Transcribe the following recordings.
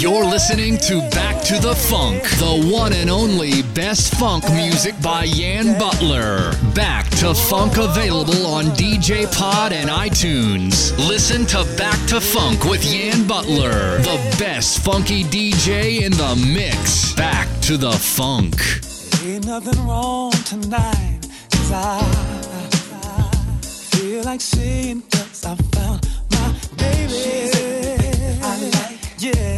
You're listening to Back to the Funk, the one and only best funk music by Yann Butler. Back to Funk available on DJ Pod and iTunes. Listen to Back to Funk with Yann Butler, the best funky DJ in the mix. Back to the Funk. Ain't nothing wrong tonight, cause I, I feel like singing, I found my baby. I like, yeah.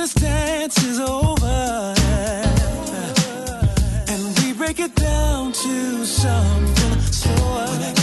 this dance is over and we break it down to something slower.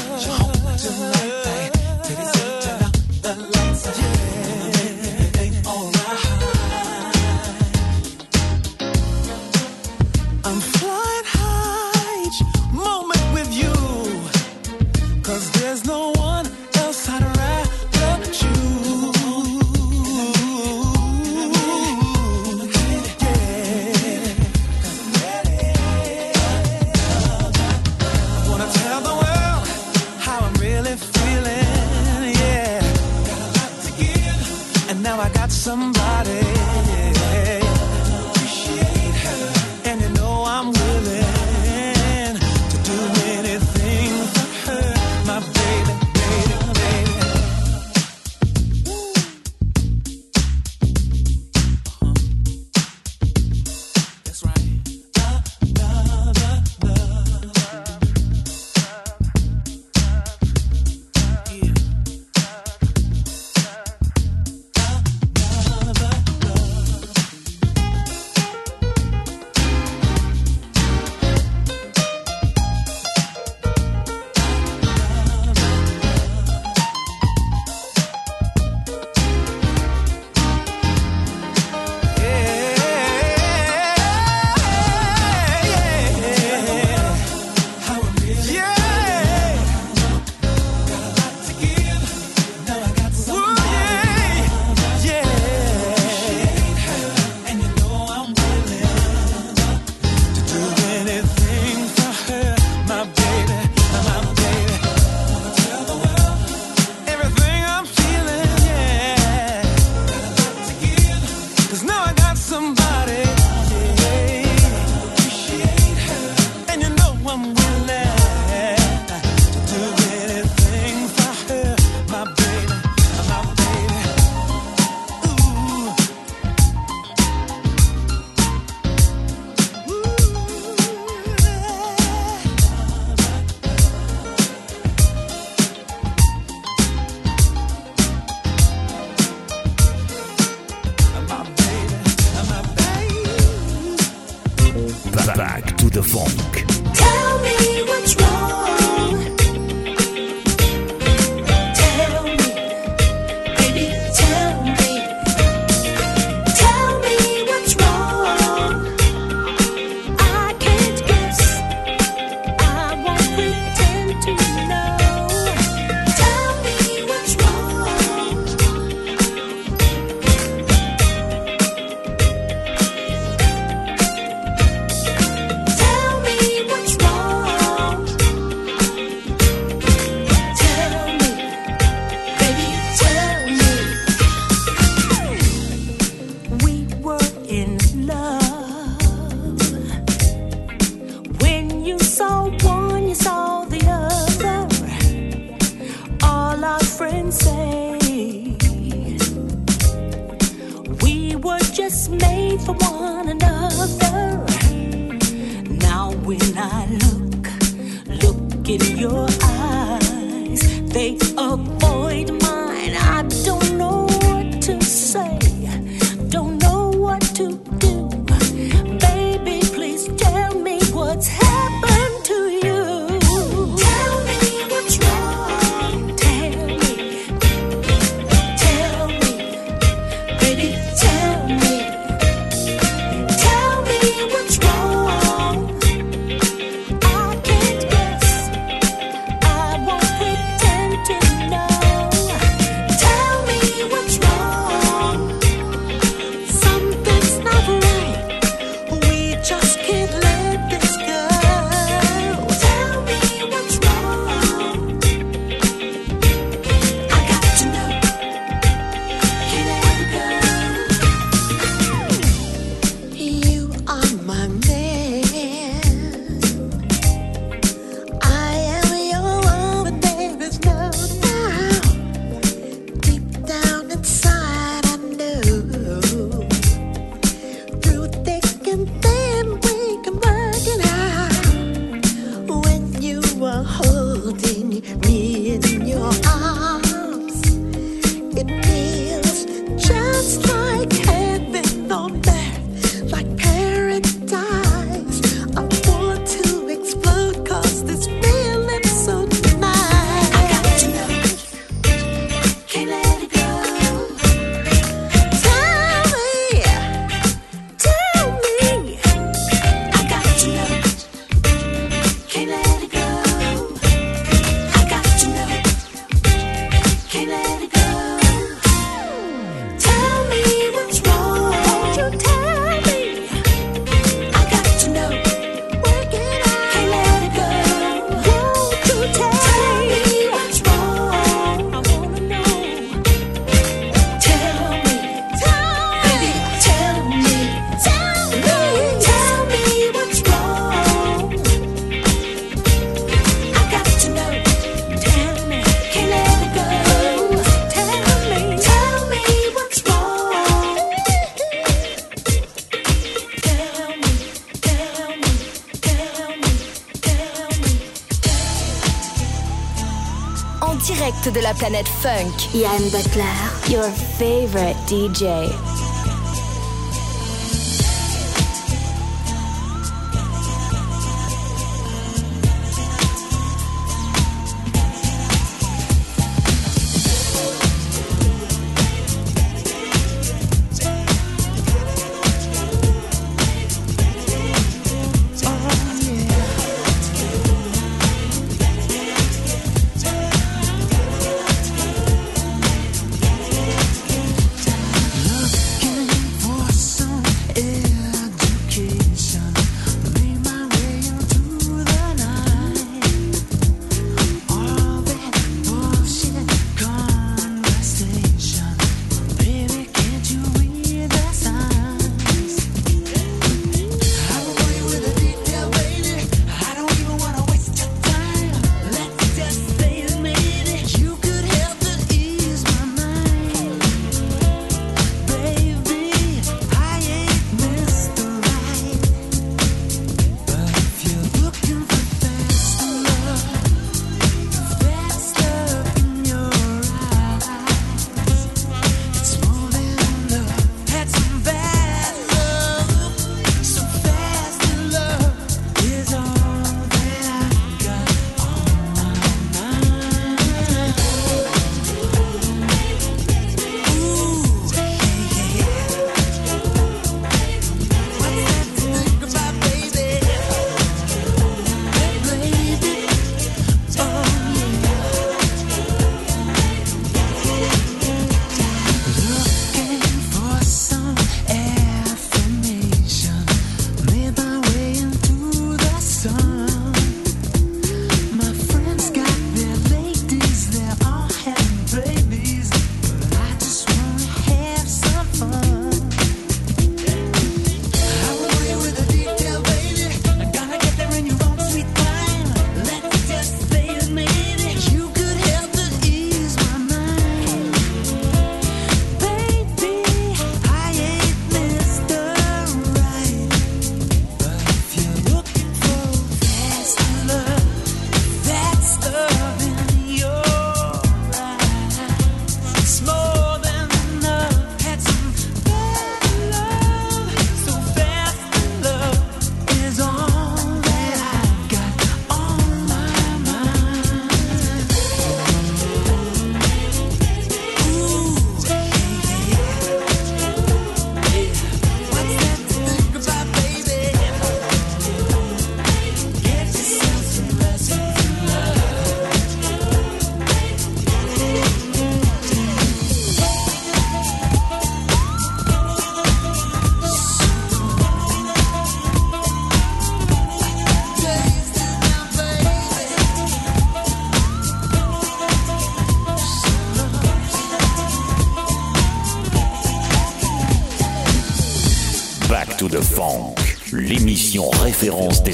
Planète funk. Yann Butler, your favorite DJ.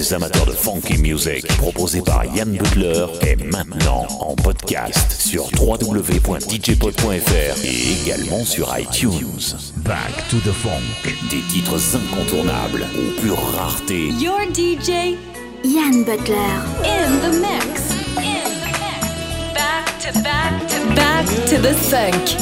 Des amateurs de funky music, proposée par Yann Butler, est maintenant en podcast sur www.djpod.fr et également sur iTunes. Back to the Funk, des titres incontournables aux pures raretés. Your DJ, Yann Butler. In the mix. In the mix. Back to back to back to the funk.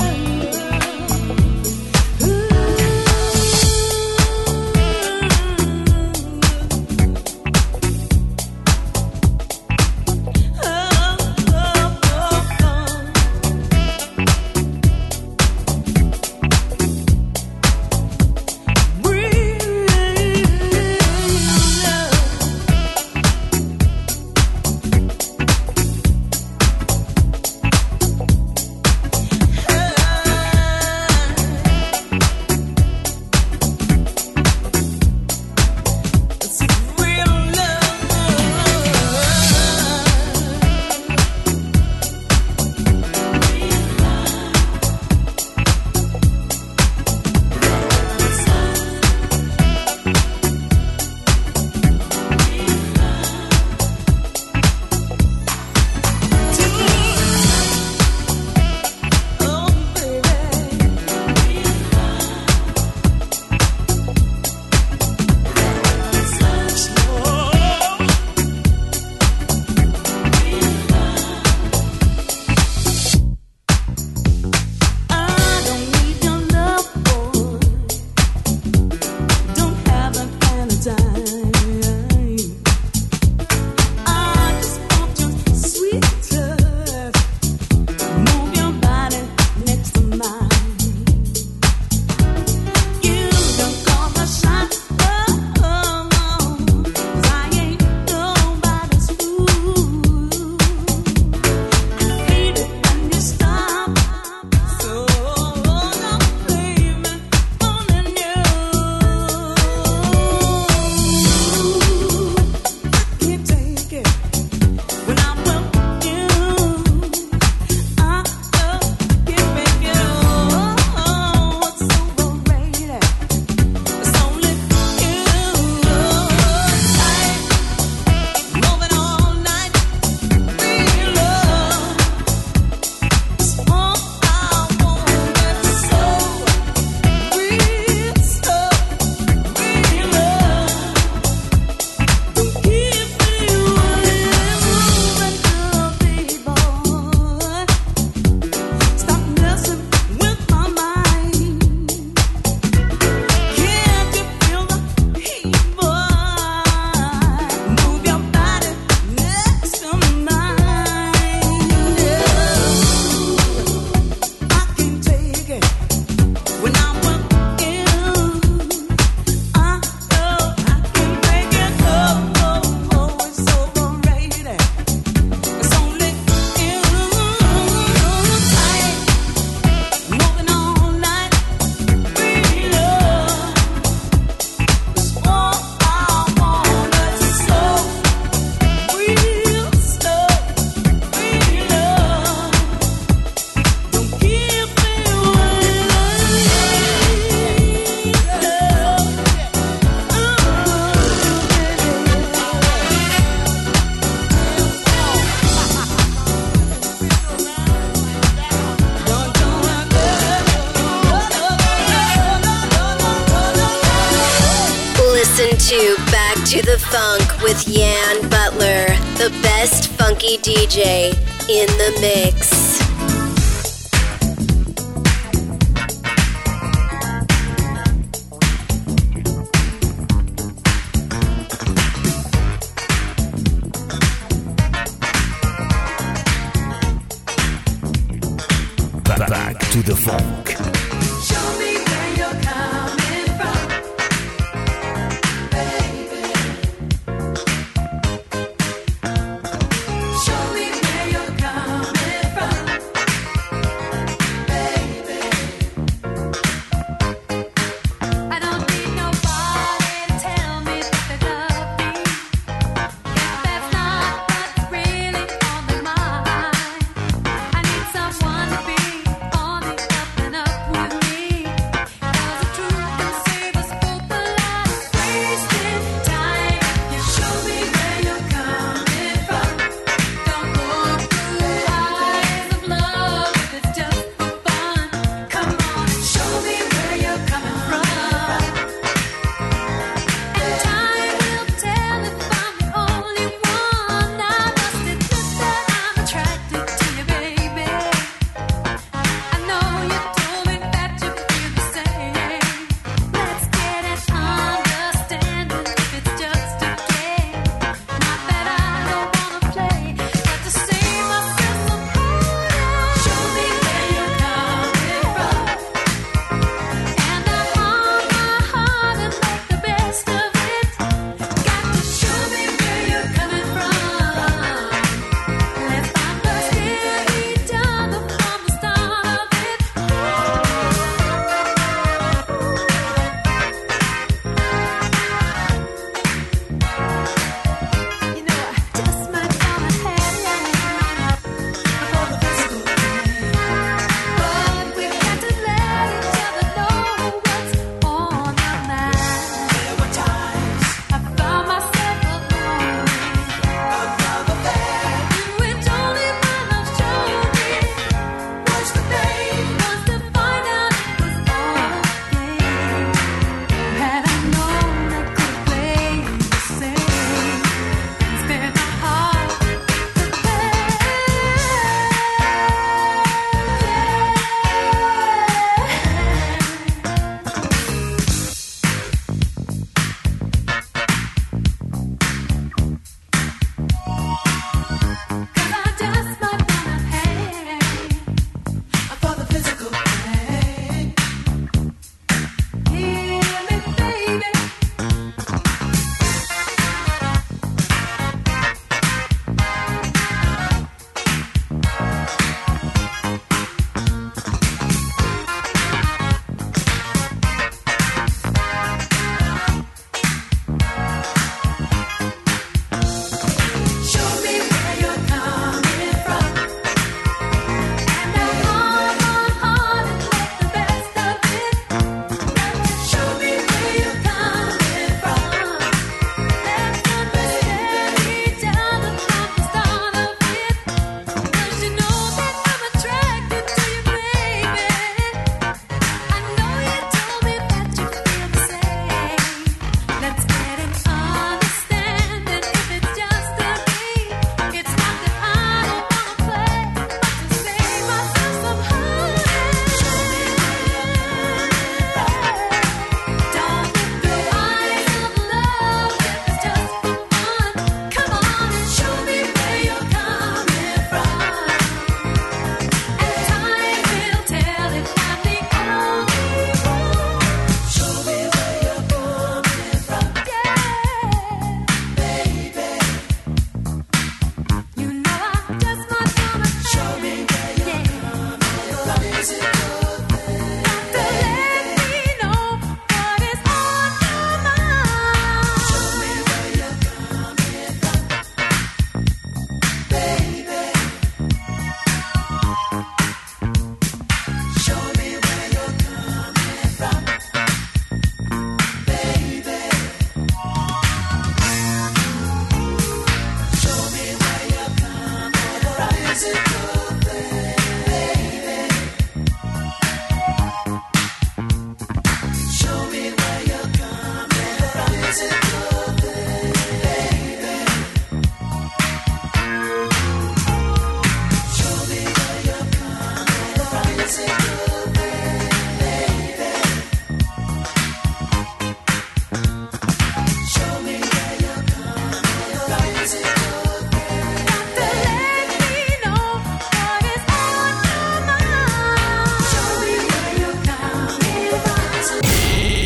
DJ in the mix.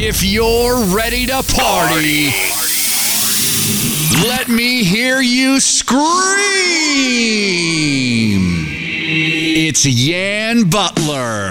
If you're ready to party, party. let me hear you scream. It's Yann Butler.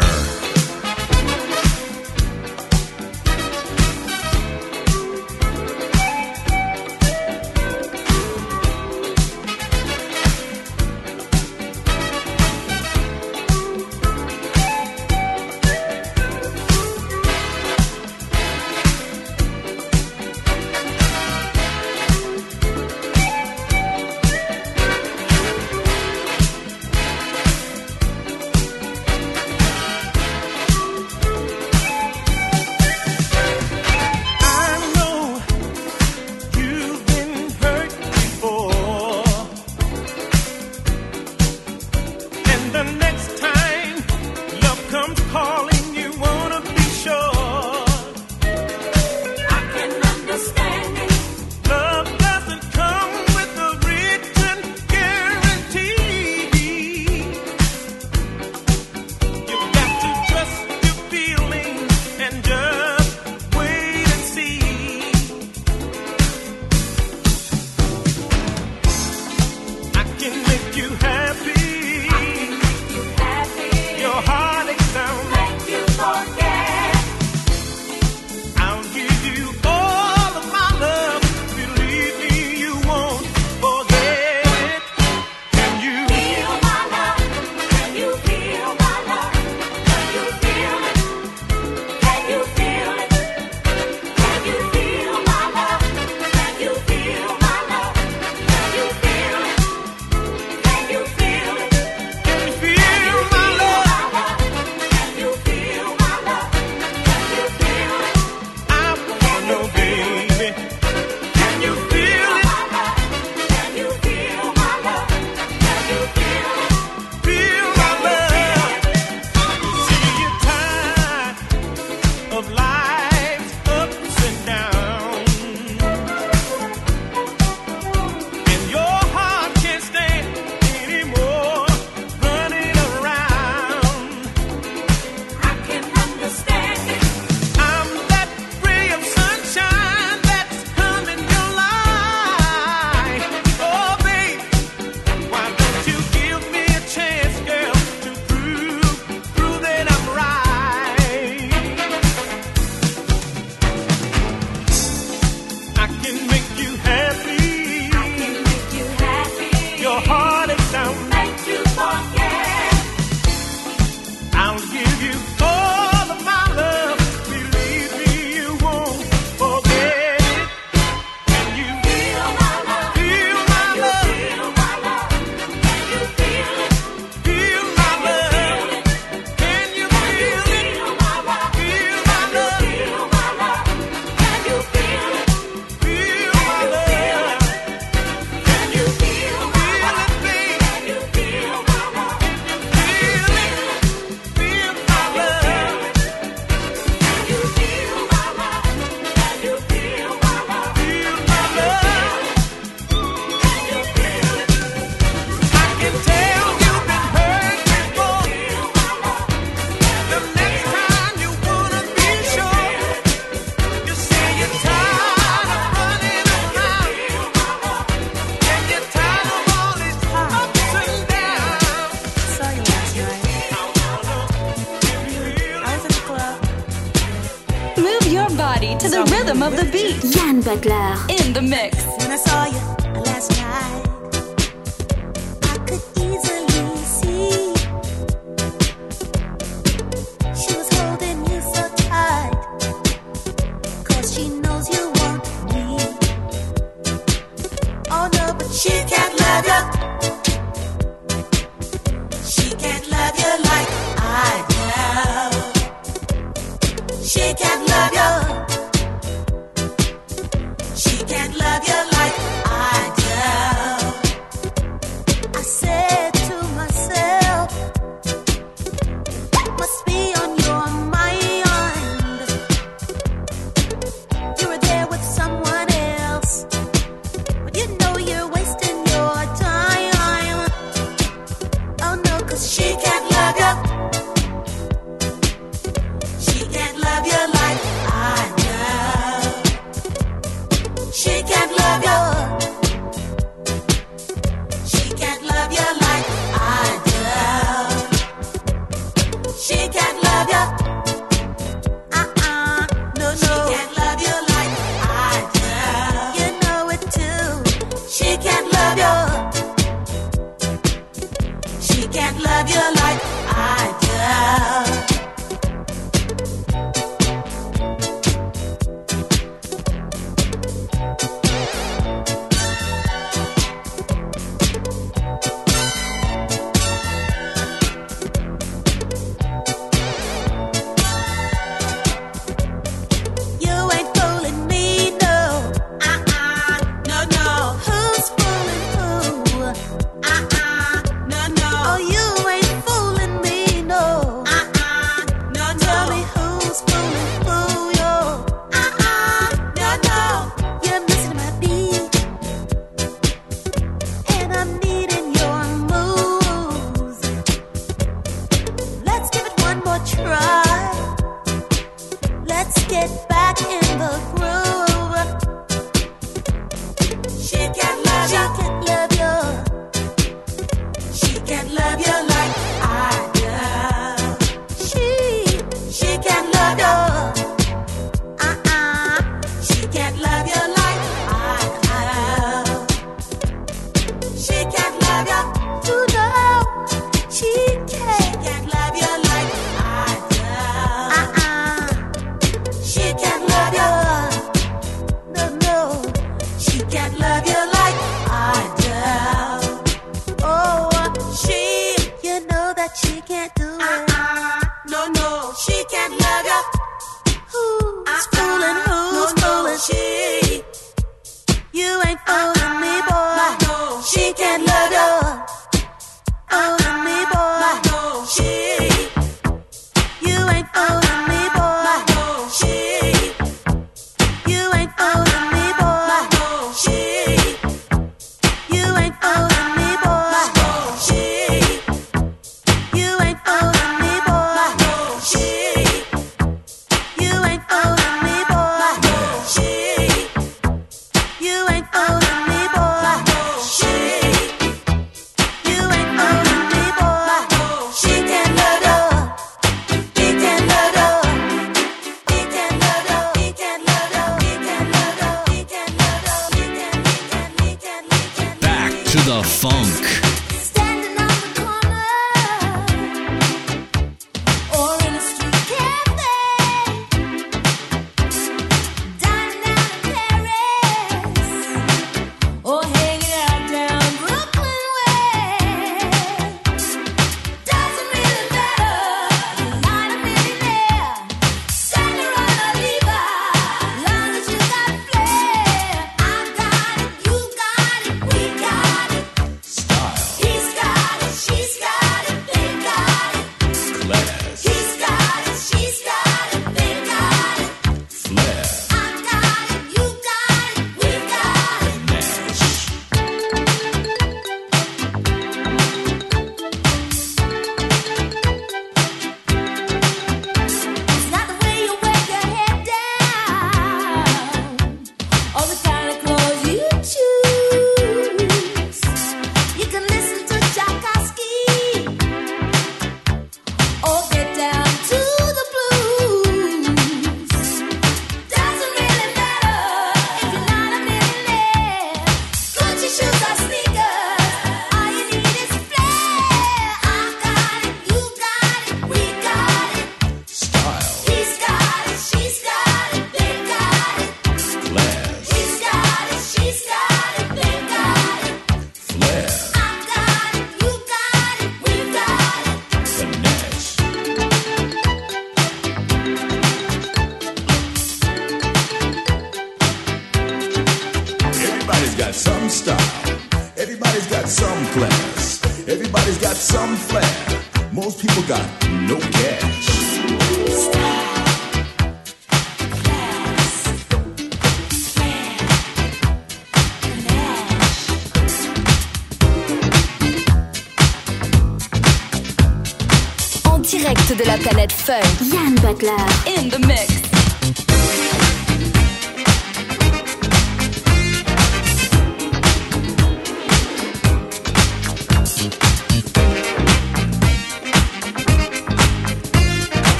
can't love you like I do.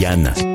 Yann.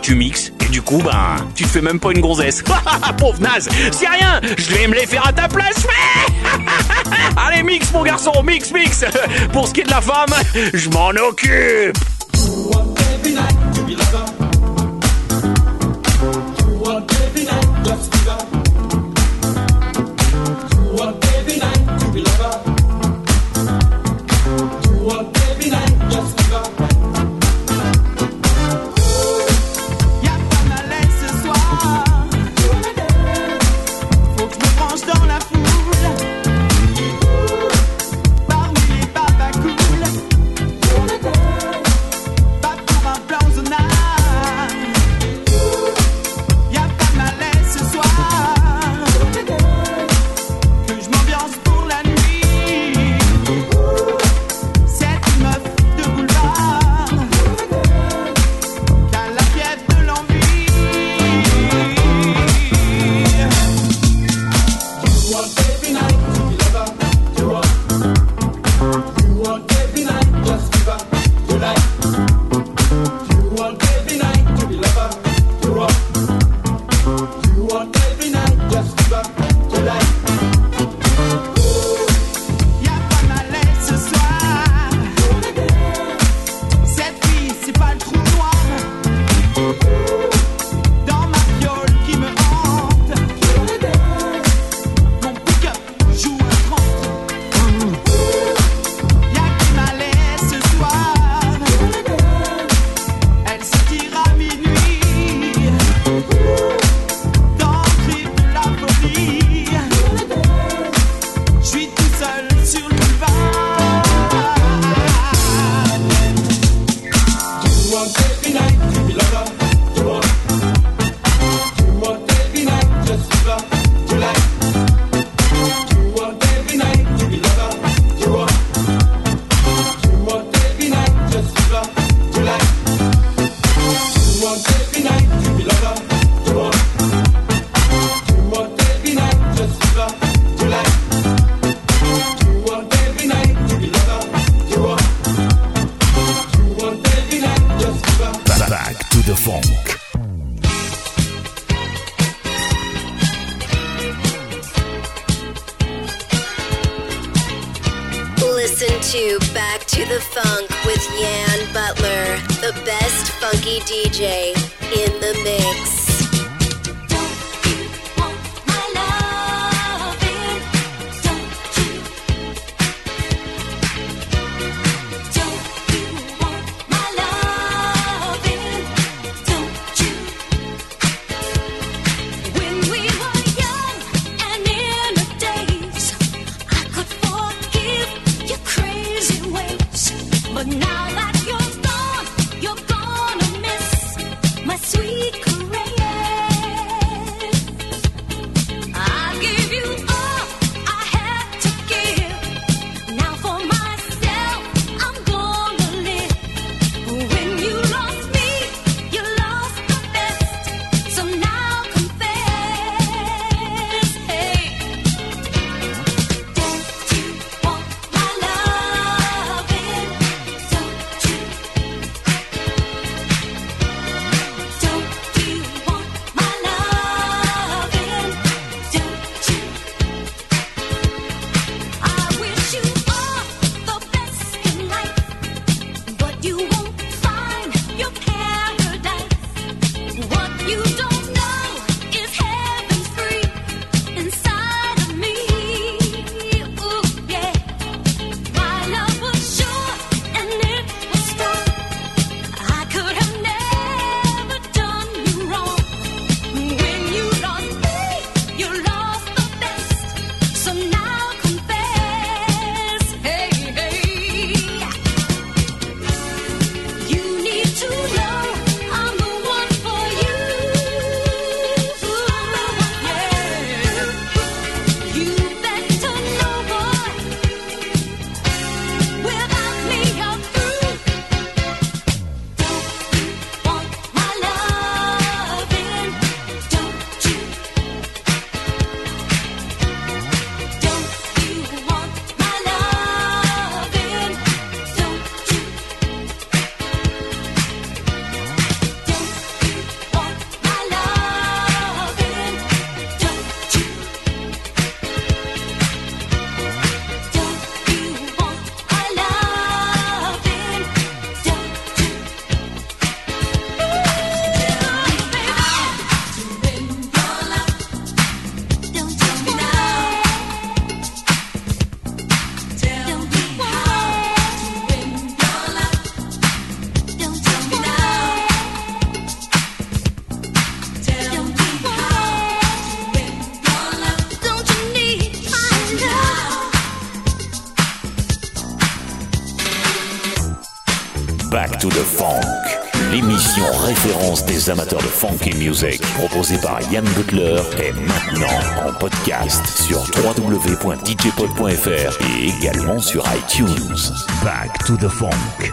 tu mixes, et du coup, ben, tu te fais même pas une gonzesse. Pauvre naze, c'est rien, je vais me les faire à ta place, mais... Allez, mix, mon garçon, mix, mix! Pour ce qui est de la femme, je m'en occupe! amateurs de funky music, proposé par Yann Butler, est maintenant en podcast sur www.djpod.fr et également sur iTunes. Back to the funk.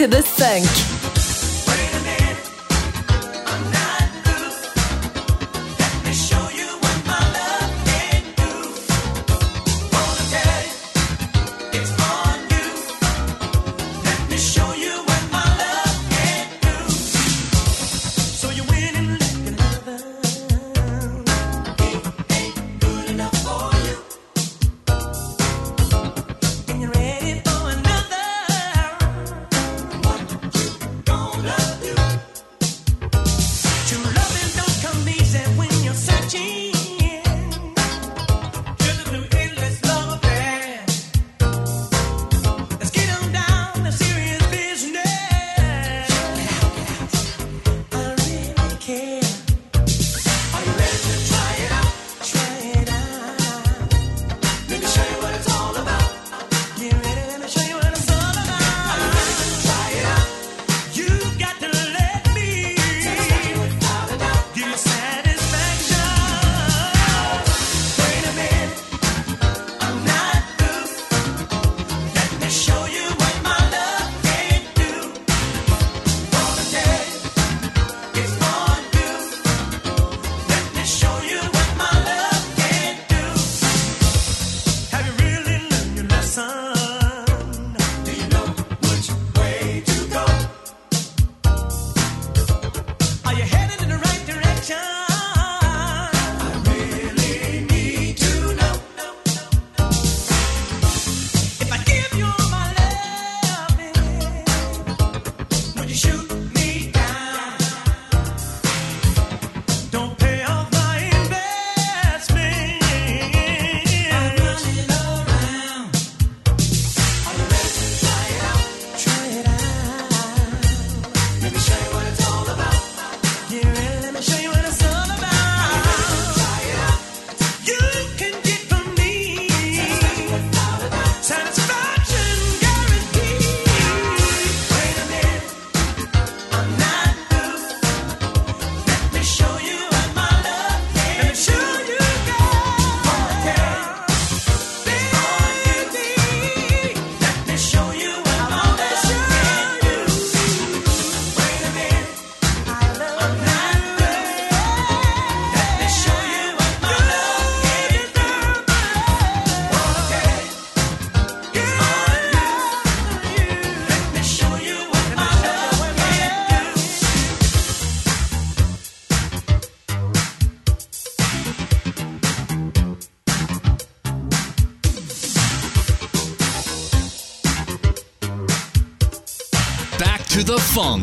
To the funk.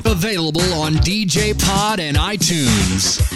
Available on DJ Pod and iTunes.